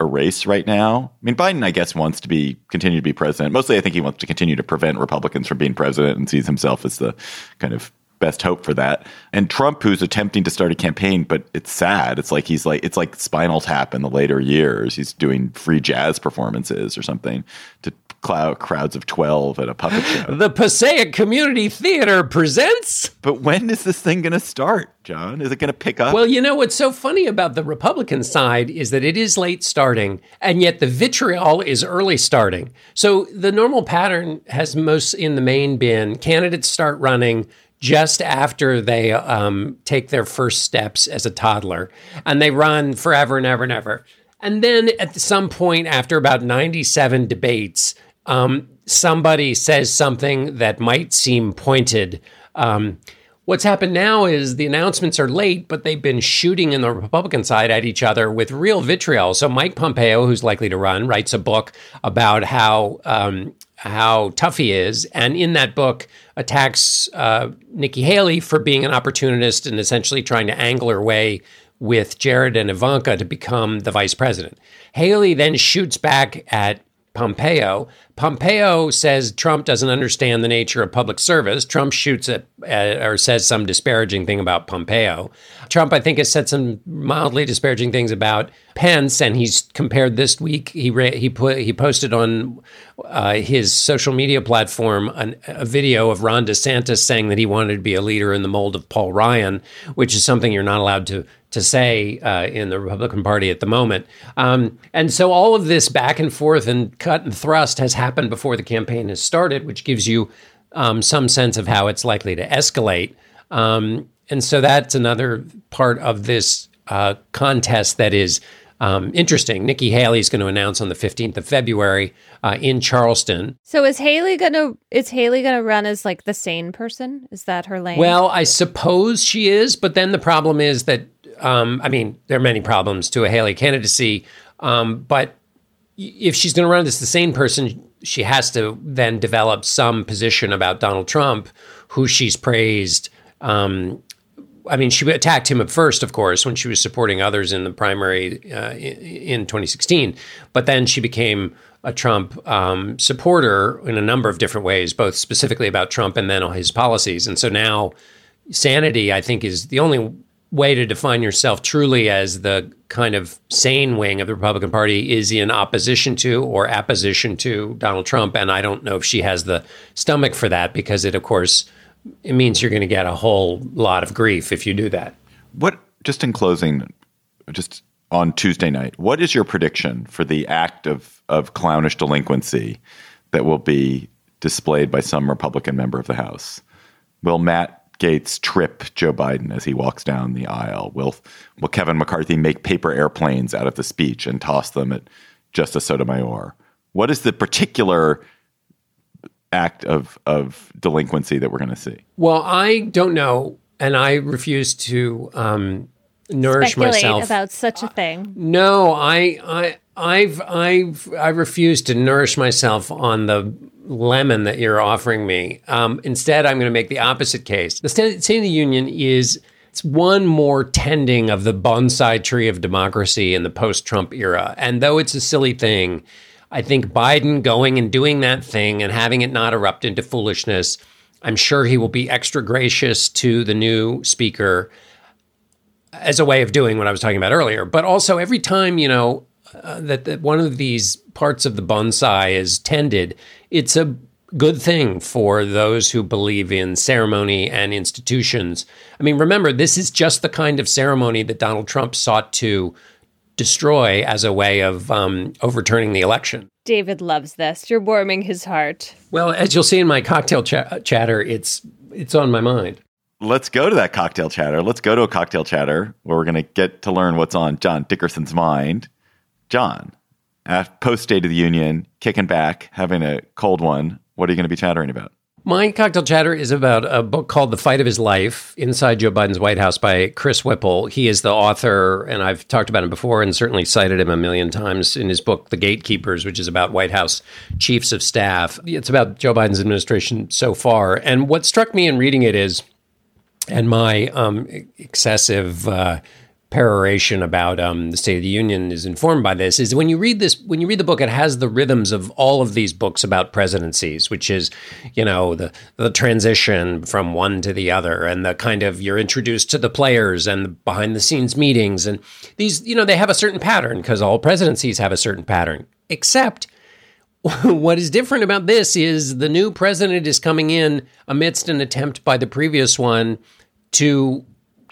a race right now. I mean, Biden, I guess, wants to be continue to be president. Mostly, I think he wants to continue to prevent Republicans from being president and sees himself as the kind of best hope for that. And Trump, who's attempting to start a campaign, but it's sad. It's like he's like it's like Spinal Tap in the later years. He's doing free jazz performances or something to cloud crowds of 12 at a puppet show. the Passaic Community Theater presents. But when is this thing going to start, John? Is it going to pick up? Well, you know what's so funny about the Republican side is that it is late starting, and yet the vitriol is early starting. So the normal pattern has most in the main been candidates start running just after they um, take their first steps as a toddler and they run forever and ever and ever. And then at some point, after about 97 debates, um, somebody says something that might seem pointed. Um, what's happened now is the announcements are late, but they've been shooting in the Republican side at each other with real vitriol. So Mike Pompeo, who's likely to run, writes a book about how um, how tough he is, and in that book attacks uh, Nikki Haley for being an opportunist and essentially trying to angle her way with Jared and Ivanka to become the vice president. Haley then shoots back at Pompeo. Pompeo says Trump doesn't understand the nature of public service. Trump shoots at uh, or says some disparaging thing about Pompeo. Trump, I think, has said some mildly disparaging things about Pence, and he's compared this week. He re- he put he posted on uh, his social media platform an, a video of Ron DeSantis saying that he wanted to be a leader in the mold of Paul Ryan, which is something you're not allowed to to say uh, in the Republican Party at the moment. Um, and so all of this back and forth and cut and thrust has happened before the campaign has started, which gives you um, some sense of how it's likely to escalate. Um, and so that's another part of this uh, contest that is um, interesting. Nikki Haley is going to announce on the 15th of February uh, in Charleston. So is Haley going to is Haley going to run as like the sane person? Is that her lane? Well, I suppose she is, but then the problem is that um, I mean, there are many problems to a Haley candidacy, um, but if she's going to run as the same person, she has to then develop some position about Donald Trump, who she's praised. Um, I mean, she attacked him at first, of course, when she was supporting others in the primary uh, in 2016, but then she became a Trump um, supporter in a number of different ways, both specifically about Trump and then on his policies. And so now, sanity, I think, is the only way to define yourself truly as the kind of sane wing of the Republican Party is in opposition to or apposition to Donald Trump. And I don't know if she has the stomach for that because it, of course, it means you're going to get a whole lot of grief if you do that. What, just in closing, just on Tuesday night, what is your prediction for the act of, of clownish delinquency that will be displayed by some Republican member of the House? Will Matt Gaetz trip Joe Biden as he walks down the aisle? Will will Kevin McCarthy make paper airplanes out of the speech and toss them at Justice Sotomayor? What is the particular act of of delinquency that we're going to see? Well, I don't know, and I refuse to um, nourish Speculate myself about such a thing. No, I, I, I've, I've, I refuse to nourish myself on the lemon that you're offering me. Um, instead, I'm going to make the opposite case. The State of the Union is it's one more tending of the bonsai tree of democracy in the post-Trump era. And though it's a silly thing, I think Biden going and doing that thing and having it not erupt into foolishness. I'm sure he will be extra gracious to the new speaker as a way of doing what I was talking about earlier. But also, every time, you know, uh, that, that one of these parts of the bonsai is tended, it's a good thing for those who believe in ceremony and institutions. I mean, remember, this is just the kind of ceremony that Donald Trump sought to destroy as a way of um, overturning the election. David loves this. You're warming his heart. Well, as you'll see in my cocktail ch- chatter, it's it's on my mind. Let's go to that cocktail chatter. Let's go to a cocktail chatter where we're going to get to learn what's on John Dickerson's mind. John, post State of the Union, kicking back, having a cold one. What are you going to be chattering about? My cocktail chatter is about a book called The Fight of His Life Inside Joe Biden's White House by Chris Whipple. He is the author, and I've talked about him before and certainly cited him a million times in his book, The Gatekeepers, which is about White House chiefs of staff. It's about Joe Biden's administration so far. And what struck me in reading it is, and my um, excessive. Uh, peroration about um, the State of the Union is informed by this is when you read this when you read the book it has the rhythms of all of these books about presidencies which is you know the the transition from one to the other and the kind of you're introduced to the players and the behind the scenes meetings and these you know they have a certain pattern because all presidencies have a certain pattern except [LAUGHS] what is different about this is the new president is coming in amidst an attempt by the previous one to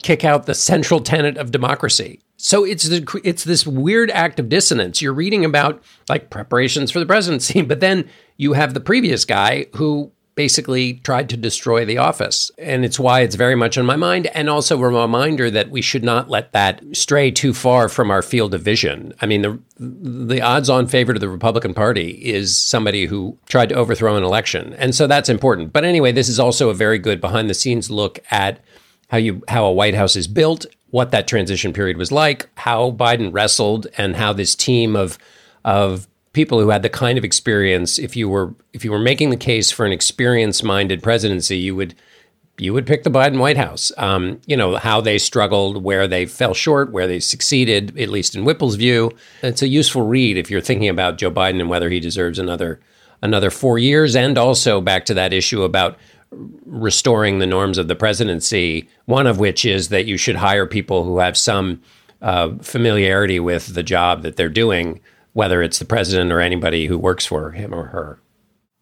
kick out the central tenet of democracy. So it's the, it's this weird act of dissonance. You're reading about like preparations for the presidency, [LAUGHS] but then you have the previous guy who basically tried to destroy the office. And it's why it's very much on my mind and also a reminder that we should not let that stray too far from our field of vision. I mean the the odds on favorite to the Republican Party is somebody who tried to overthrow an election. And so that's important. But anyway, this is also a very good behind the scenes look at how you how a White House is built, what that transition period was like, how Biden wrestled, and how this team of of people who had the kind of experience. If you were if you were making the case for an experience minded presidency, you would you would pick the Biden White House. Um, you know how they struggled, where they fell short, where they succeeded. At least in Whipple's view, it's a useful read if you're thinking about Joe Biden and whether he deserves another another four years, and also back to that issue about restoring the norms of the presidency, one of which is that you should hire people who have some uh, familiarity with the job that they're doing, whether it's the president or anybody who works for him or her.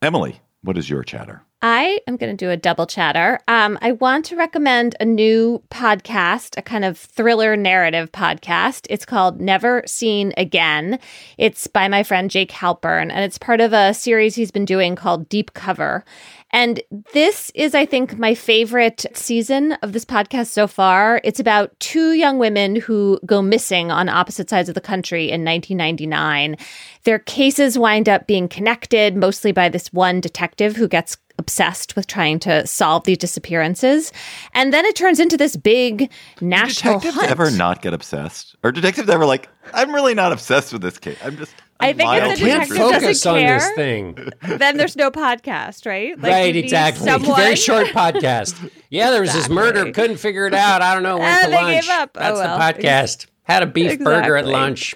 Emily, what is your chatter? I am going to do a double chatter. Um, I want to recommend a new podcast, a kind of thriller narrative podcast. It's called Never Seen Again. It's by my friend Jake Halpern, and it's part of a series he's been doing called Deep Cover. And this is, I think, my favorite season of this podcast so far. It's about two young women who go missing on opposite sides of the country in 1999. Their cases wind up being connected mostly by this one detective who gets obsessed with trying to solve these disappearances. And then it turns into this big national Do detectives hunt. ever not get obsessed? Or detectives ever like, I'm really not obsessed with this case. I'm just. I think if the detective interested." doesn't focus on care, this thing. then there's no podcast, right? Like, right, exactly. [LAUGHS] someone- Very short podcast. [LAUGHS] Yeah, there was this murder, couldn't figure it out. I don't know, went Ah, to they lunch. gave up. Oh, That's well. the podcast. Had a beef burger at lunch.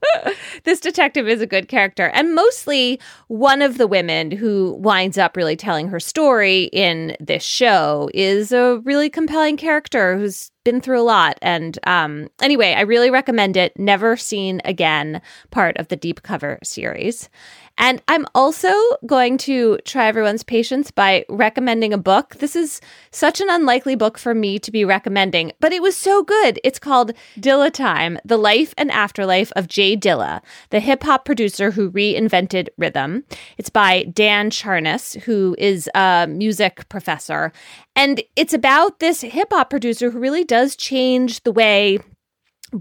[LAUGHS] this detective is a good character. And mostly one of the women who winds up really telling her story in this show is a really compelling character who's been through a lot. And um, anyway, I really recommend it. Never Seen Again, part of the Deep Cover series. And I'm also going to try everyone's patience by recommending a book. This is such an unlikely book for me to be recommending, but it was so good. It's called Dilla Time The Life and Afterlife of Jay Dilla, the hip hop producer who reinvented rhythm. It's by Dan Charnas, who is a music professor. And it's about this hip hop producer who really does change the way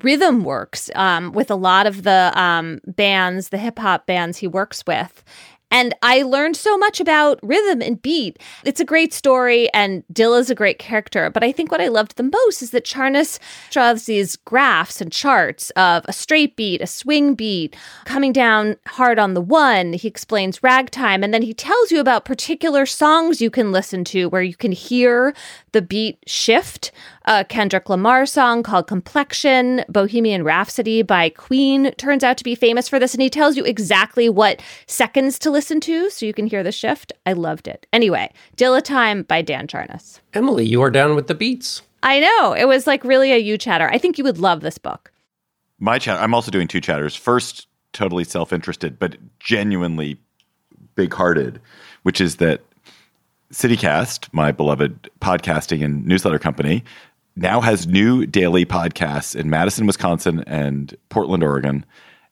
rhythm works um, with a lot of the um, bands, the hip hop bands he works with. And I learned so much about rhythm and beat. It's a great story, and Dilla's a great character. But I think what I loved the most is that Charnas draws these graphs and charts of a straight beat, a swing beat, coming down hard on the one. He explains ragtime, and then he tells you about particular songs you can listen to where you can hear the beat shift. A Kendrick Lamar song called Complexion, Bohemian Rhapsody by Queen turns out to be famous for this, and he tells you exactly what seconds to listen to so you can hear the shift. I loved it. Anyway, Dilla Time by Dan Charnas. Emily, you are down with the beats. I know. It was like really a you chatter. I think you would love this book. My chat. I'm also doing two chatters. First, totally self-interested, but genuinely big-hearted, which is that CityCast, my beloved podcasting and newsletter company, now has new daily podcasts in Madison, Wisconsin, and Portland, Oregon,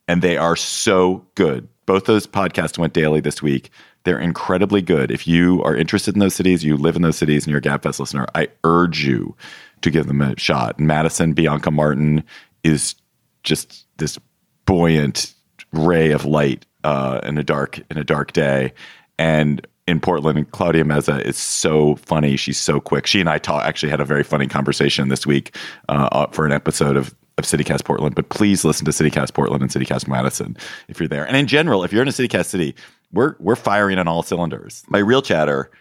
and they are so good. Both those podcasts went daily this week. They're incredibly good. If you are interested in those cities, you live in those cities, and you're a GabFest listener, I urge you to give them a shot. Madison, Bianca Martin is just this buoyant ray of light uh, in a dark in a dark day, and in Portland, Claudia Meza is so funny. She's so quick. She and I talk, actually had a very funny conversation this week uh, for an episode of of CityCast Portland. But please listen to CityCast Portland and CityCast Madison if you're there. And in general, if you're in a CityCast city, we're we're firing on all cylinders. My real chatter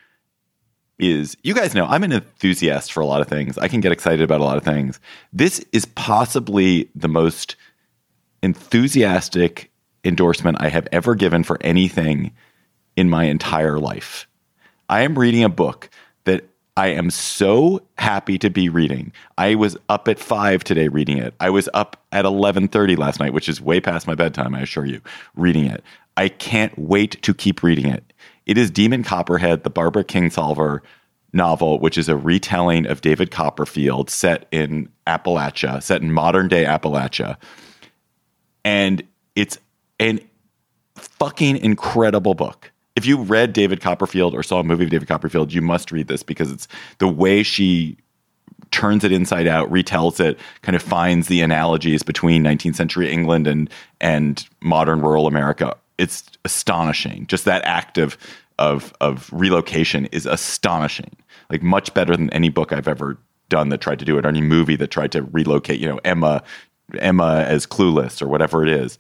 is you guys know I'm an enthusiast for a lot of things. I can get excited about a lot of things. This is possibly the most enthusiastic endorsement I have ever given for anything in my entire life. I am reading a book that I am so happy to be reading. I was up at 5 today reading it. I was up at 11:30 last night, which is way past my bedtime, I assure you, reading it. I can't wait to keep reading it. It is Demon Copperhead, the Barbara Kingsolver novel, which is a retelling of David Copperfield set in Appalachia, set in modern day Appalachia. And it's an fucking incredible book if you read David Copperfield or saw a movie of David Copperfield, you must read this because it's the way she turns it inside out, retells it, kind of finds the analogies between 19th century England and and modern rural America. It's astonishing. Just that act of of of relocation is astonishing. Like much better than any book I've ever done that tried to do it, or any movie that tried to relocate. You know, Emma Emma as clueless or whatever it is.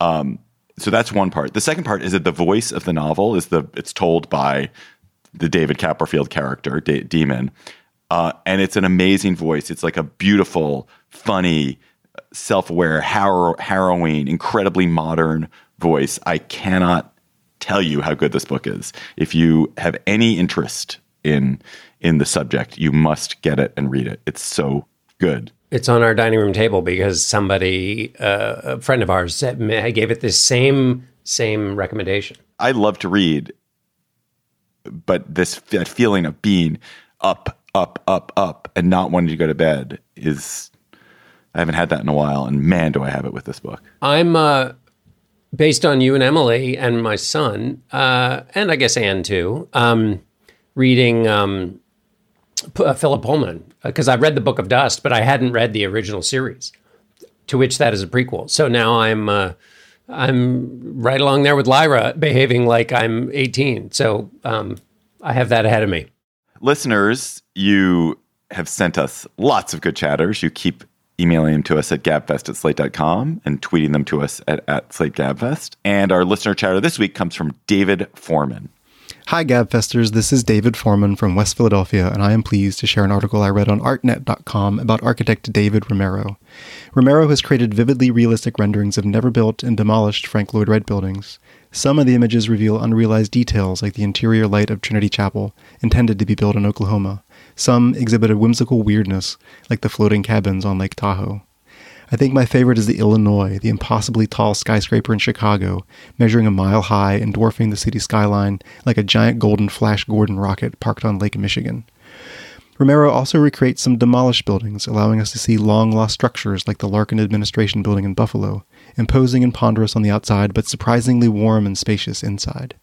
Um, so that's one part. The second part is that the voice of the novel is the it's told by the David Copperfield character, D- Demon, uh, and it's an amazing voice. It's like a beautiful, funny, self-aware, harrow- harrowing, incredibly modern voice. I cannot tell you how good this book is. If you have any interest in in the subject, you must get it and read it. It's so good. It's on our dining room table because somebody, uh, a friend of ours, said, gave it this same same recommendation. I love to read, but this that feeling of being up, up, up, up, and not wanting to go to bed is I haven't had that in a while, and man, do I have it with this book. I'm uh, based on you and Emily and my son, uh, and I guess Anne too. Um, reading um, uh, Philip Pullman because uh, I read the Book of Dust, but I hadn't read the original series, to which that is a prequel. So now I'm uh, I'm right along there with Lyra, behaving like I'm 18. So um, I have that ahead of me. Listeners, you have sent us lots of good chatters. You keep emailing them to us at gabfest at slate.com and tweeting them to us at, at slate gabfest. And our listener chatter this week comes from David Foreman. Hi, Gabfesters. This is David Foreman from West Philadelphia, and I am pleased to share an article I read on artnet.com about architect David Romero. Romero has created vividly realistic renderings of never built and demolished Frank Lloyd Wright buildings. Some of the images reveal unrealized details like the interior light of Trinity Chapel, intended to be built in Oklahoma. Some exhibit a whimsical weirdness, like the floating cabins on Lake Tahoe. I think my favorite is the Illinois, the impossibly tall skyscraper in Chicago, measuring a mile high and dwarfing the city skyline like a giant golden Flash Gordon rocket parked on Lake Michigan. Romero also recreates some demolished buildings, allowing us to see long lost structures like the Larkin Administration Building in Buffalo, imposing and ponderous on the outside, but surprisingly warm and spacious inside.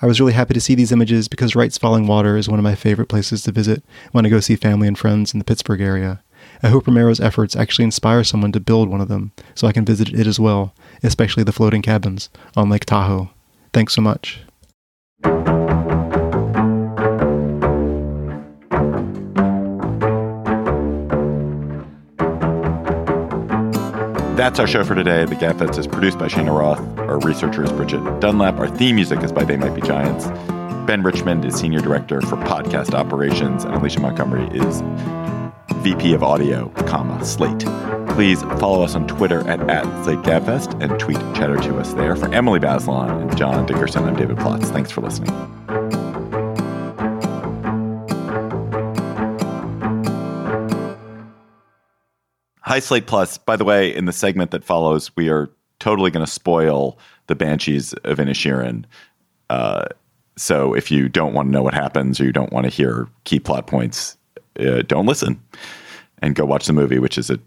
I was really happy to see these images because Wright's Falling Water is one of my favorite places to visit when I go see family and friends in the Pittsburgh area. I hope Romero's efforts actually inspire someone to build one of them so I can visit it as well, especially the floating cabins on Lake Tahoe. Thanks so much. That's our show for today. The Gabfest is produced by Cheyna Roth. Our researcher is Bridget Dunlap. Our theme music is by They Might Be Giants. Ben Richmond is senior director for podcast operations, and Alicia Montgomery is VP of Audio, comma, Slate. Please follow us on Twitter at, at SlateGabFest and tweet chatter to us there. For Emily Bazelon and John Dickerson, I'm David Plotz. Thanks for listening. Hi, Slate Plus. By the way, in the segment that follows, we are totally going to spoil the Banshees of Inisherin. Uh, so if you don't want to know what happens or you don't want to hear key plot points, uh, don't listen and go watch the movie, which is a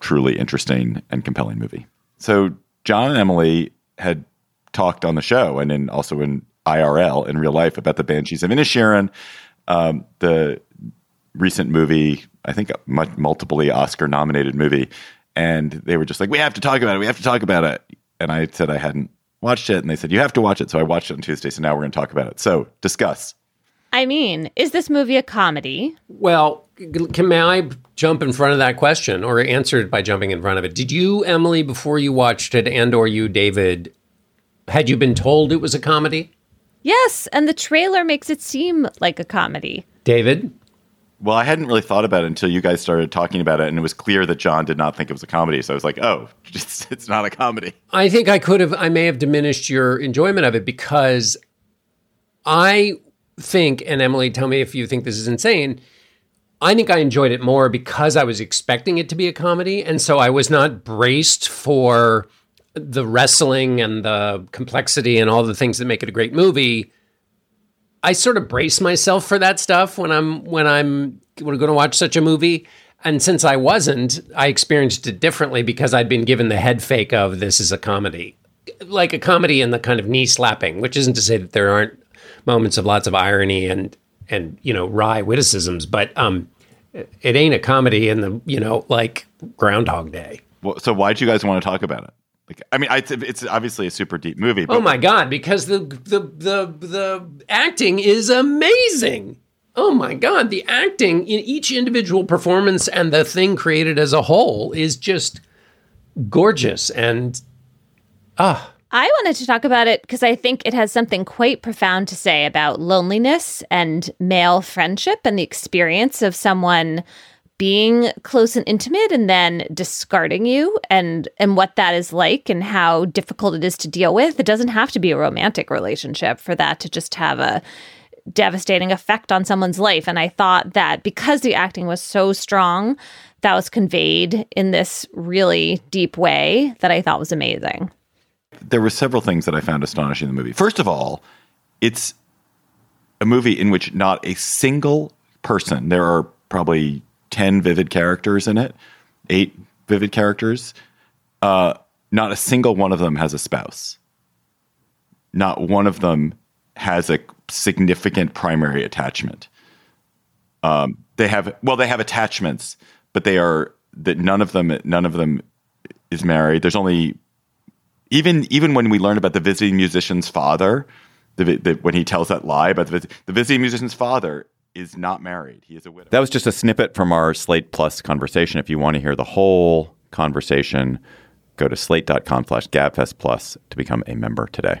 truly interesting and compelling movie. So John and Emily had talked on the show and in also in IRL in real life about the Banshees of Inisherin, um, the recent movie, I think multiply Oscar nominated movie. And they were just like, we have to talk about it. We have to talk about it. And I said I hadn't watched it. And they said, you have to watch it. So I watched it on Tuesday. So now we're going to talk about it. So discuss. I mean, is this movie a comedy? Well, can may I jump in front of that question or answer it by jumping in front of it? Did you, Emily, before you watched it, and or you, David, had you been told it was a comedy? Yes, and the trailer makes it seem like a comedy. David? Well, I hadn't really thought about it until you guys started talking about it, and it was clear that John did not think it was a comedy. So I was like, "Oh, [LAUGHS] it's, it's not a comedy." I think I could have, I may have diminished your enjoyment of it because I think, and Emily, tell me if you think this is insane. I think I enjoyed it more because I was expecting it to be a comedy. And so I was not braced for the wrestling and the complexity and all the things that make it a great movie. I sort of brace myself for that stuff when I'm when I'm going to watch such a movie. And since I wasn't, I experienced it differently because I'd been given the head fake of this is a comedy. Like a comedy and the kind of knee slapping, which isn't to say that there aren't moments of lots of irony and and you know wry witticisms, but um, it ain't a comedy in the you know like Groundhog Day. Well, so why'd you guys want to talk about it? Like, I mean, I, it's obviously a super deep movie. oh my god! Because the the the the acting is amazing. Oh my god, the acting in each individual performance and the thing created as a whole is just gorgeous and ah I wanted to talk about it because I think it has something quite profound to say about loneliness and male friendship and the experience of someone being close and intimate and then discarding you and and what that is like and how difficult it is to deal with. It doesn't have to be a romantic relationship for that to just have a devastating effect on someone's life and I thought that because the acting was so strong that was conveyed in this really deep way that I thought was amazing there were several things that I found astonishing in the movie. First of all, it's a movie in which not a single person, there are probably 10 vivid characters in it, eight vivid characters. Uh, not a single one of them has a spouse. Not one of them has a significant primary attachment. Um, they have well, they have attachments, but they are that none of them none of them is married. There's only even even when we learn about the visiting musician's father, the, the, when he tells that lie about the, the visiting musician's father is not married. He is a widow. That was just a snippet from our Slate Plus conversation. If you want to hear the whole conversation, go to slate.com slash gabfest plus to become a member today.